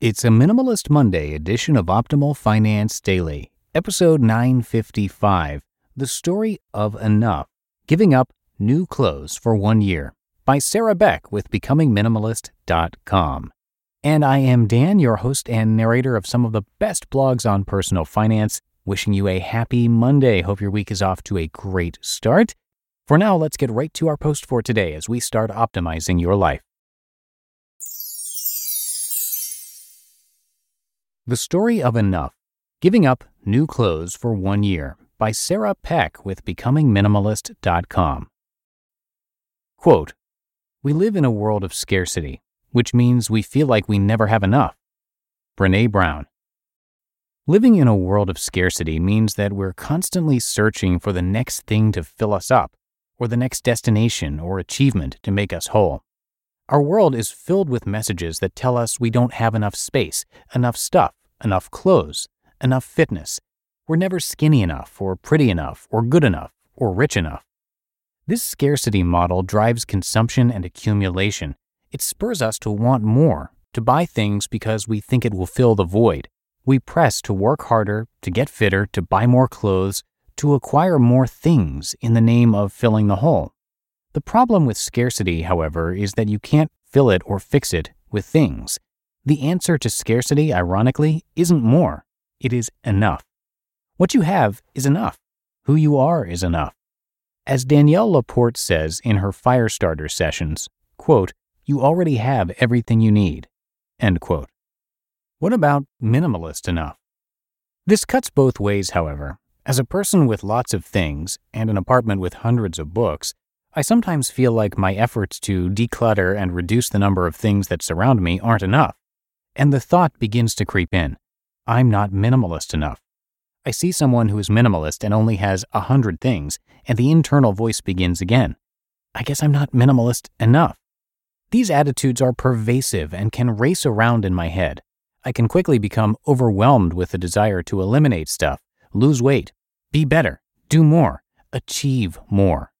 It's a Minimalist Monday edition of Optimal Finance Daily, episode 955 The Story of Enough Giving Up New Clothes for One Year by Sarah Peck with BecomingMinimalist.com. And I am Dan, your host and narrator of some of the best blogs on personal finance, wishing you a happy Monday. Hope your week is off to a great start. For now, let's get right to our post for today as we start optimizing your life. The Story of Enough Giving Up New Clothes for One Year by Sarah Peck with BecomingMinimalist.com. Quote We live in a world of scarcity, which means we feel like we never have enough. Brene Brown. Living in a world of scarcity means that we're constantly searching for the next thing to fill us up, or the next destination or achievement to make us whole. Our world is filled with messages that tell us we don't have enough space, enough stuff, enough clothes, enough fitness. We're never skinny enough, or pretty enough, or good enough, or rich enough. This scarcity model drives consumption and accumulation. It spurs us to want more, to buy things because we think it will fill the void. We press to work harder, to get fitter, to buy more clothes, to acquire more things in the name of filling the hole. The problem with scarcity, however, is that you can't fill it or fix it with things. The answer to scarcity, ironically, isn't more, it is enough. What you have is enough. Who you are is enough. As Danielle Laporte says in her Firestarter sessions, quote, you already have everything you need. End quote. What about minimalist enough? This cuts both ways, however. As a person with lots of things and an apartment with hundreds of books, I sometimes feel like my efforts to declutter and reduce the number of things that surround me aren't enough. And the thought begins to creep in I'm not minimalist enough. I see someone who is minimalist and only has a hundred things, and the internal voice begins again. I guess I'm not minimalist enough. These attitudes are pervasive and can race around in my head. I can quickly become overwhelmed with the desire to eliminate stuff, lose weight, be better, do more, achieve more.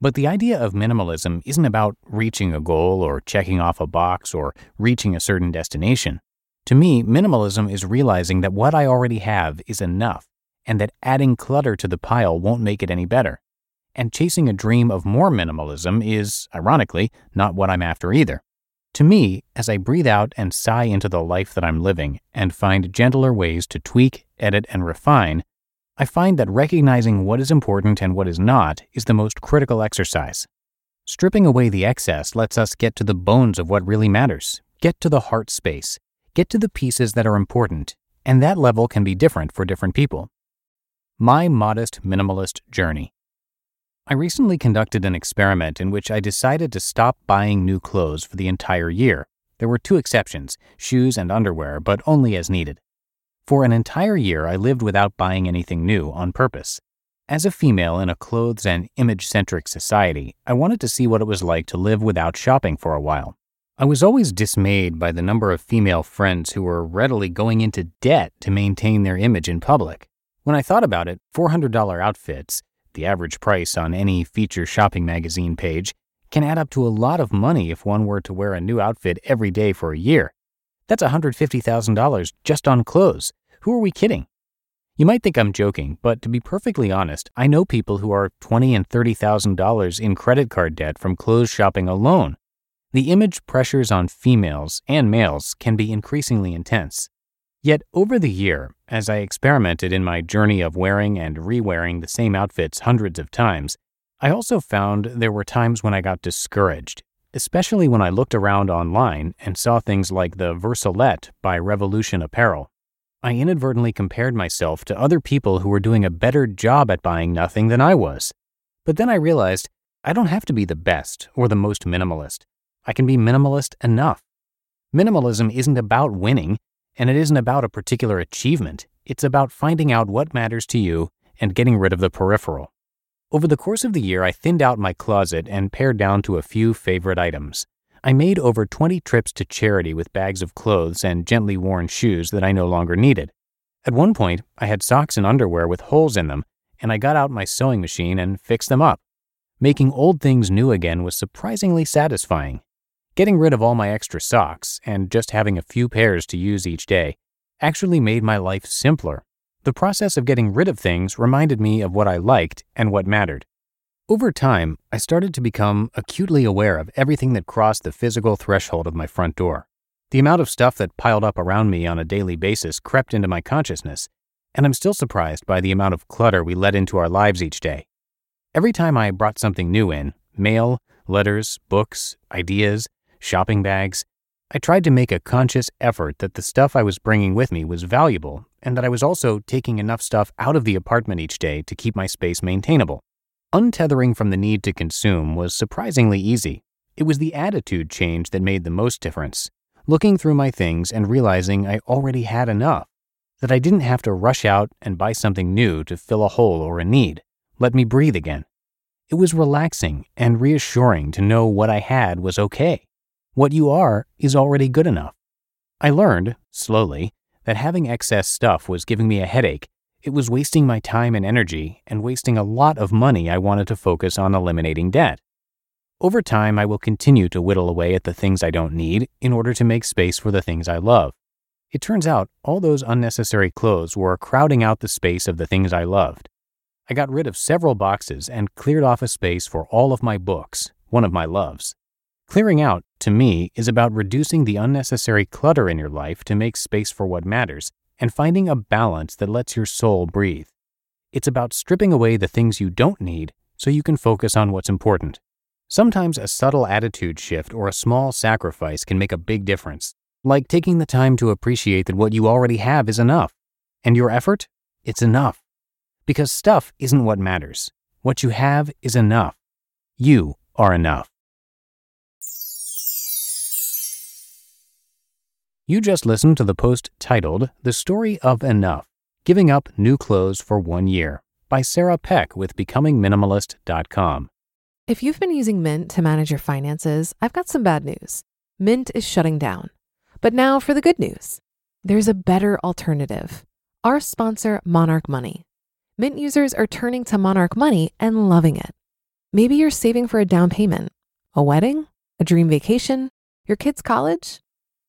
But the idea of minimalism isn't about reaching a goal or checking off a box or reaching a certain destination. To me, minimalism is realizing that what I already have is enough and that adding clutter to the pile won't make it any better. And chasing a dream of more minimalism is, ironically, not what I'm after either. To me, as I breathe out and sigh into the life that I'm living and find gentler ways to tweak, edit, and refine, I find that recognizing what is important and what is not is the most critical exercise. Stripping away the excess lets us get to the bones of what really matters, get to the heart space, get to the pieces that are important, and that level can be different for different people. My modest minimalist journey. I recently conducted an experiment in which I decided to stop buying new clothes for the entire year. There were two exceptions shoes and underwear, but only as needed. For an entire year, I lived without buying anything new on purpose. As a female in a clothes and image centric society, I wanted to see what it was like to live without shopping for a while. I was always dismayed by the number of female friends who were readily going into debt to maintain their image in public. When I thought about it, $400 outfits, the average price on any feature shopping magazine page, can add up to a lot of money if one were to wear a new outfit every day for a year. That's $150,000 just on clothes. Who are we kidding? You might think I'm joking, but to be perfectly honest, I know people who are twenty and thirty thousand dollars in credit card debt from clothes shopping alone. The image pressures on females and males can be increasingly intense. Yet over the year, as I experimented in my journey of wearing and re-wearing the same outfits hundreds of times, I also found there were times when I got discouraged, especially when I looked around online and saw things like the Versalette by Revolution Apparel. I inadvertently compared myself to other people who were doing a better job at buying nothing than I was. But then I realized I don't have to be the best or the most minimalist. I can be minimalist enough. Minimalism isn't about winning, and it isn't about a particular achievement. It's about finding out what matters to you and getting rid of the peripheral. Over the course of the year, I thinned out my closet and pared down to a few favorite items. I made over 20 trips to charity with bags of clothes and gently worn shoes that I no longer needed. At one point, I had socks and underwear with holes in them, and I got out my sewing machine and fixed them up. Making old things new again was surprisingly satisfying. Getting rid of all my extra socks and just having a few pairs to use each day actually made my life simpler. The process of getting rid of things reminded me of what I liked and what mattered. Over time, I started to become acutely aware of everything that crossed the physical threshold of my front door. The amount of stuff that piled up around me on a daily basis crept into my consciousness, and I'm still surprised by the amount of clutter we let into our lives each day. Every time I brought something new in mail, letters, books, ideas, shopping bags. I tried to make a conscious effort that the stuff I was bringing with me was valuable and that I was also taking enough stuff out of the apartment each day to keep my space maintainable. Untethering from the need to consume was surprisingly easy. It was the attitude change that made the most difference. Looking through my things and realizing I already had enough, that I didn't have to rush out and buy something new to fill a hole or a need. Let me breathe again. It was relaxing and reassuring to know what I had was okay. What you are is already good enough. I learned, slowly, that having excess stuff was giving me a headache. It was wasting my time and energy and wasting a lot of money I wanted to focus on eliminating debt. Over time, I will continue to whittle away at the things I don't need in order to make space for the things I love. It turns out all those unnecessary clothes were crowding out the space of the things I loved. I got rid of several boxes and cleared off a space for all of my books, one of my loves. Clearing out, to me, is about reducing the unnecessary clutter in your life to make space for what matters and finding a balance that lets your soul breathe. It's about stripping away the things you don't need so you can focus on what's important. Sometimes a subtle attitude shift or a small sacrifice can make a big difference, like taking the time to appreciate that what you already have is enough. And your effort? It's enough. Because stuff isn't what matters. What you have is enough. You are enough. You just listened to the post titled The Story of Enough Giving Up New Clothes for One Year by Sarah Peck with BecomingMinimalist.com. If you've been using Mint to manage your finances, I've got some bad news. Mint is shutting down. But now for the good news there's a better alternative. Our sponsor, Monarch Money. Mint users are turning to Monarch Money and loving it. Maybe you're saving for a down payment, a wedding, a dream vacation, your kids' college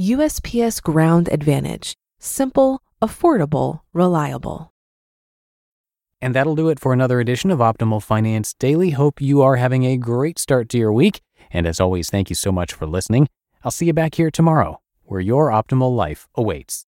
USPS Ground Advantage: simple, affordable, reliable. And that'll do it for another edition of Optimal Finance Daily. Hope you are having a great start to your week. And as always, thank you so much for listening. I'll see you back here tomorrow, where your optimal life awaits.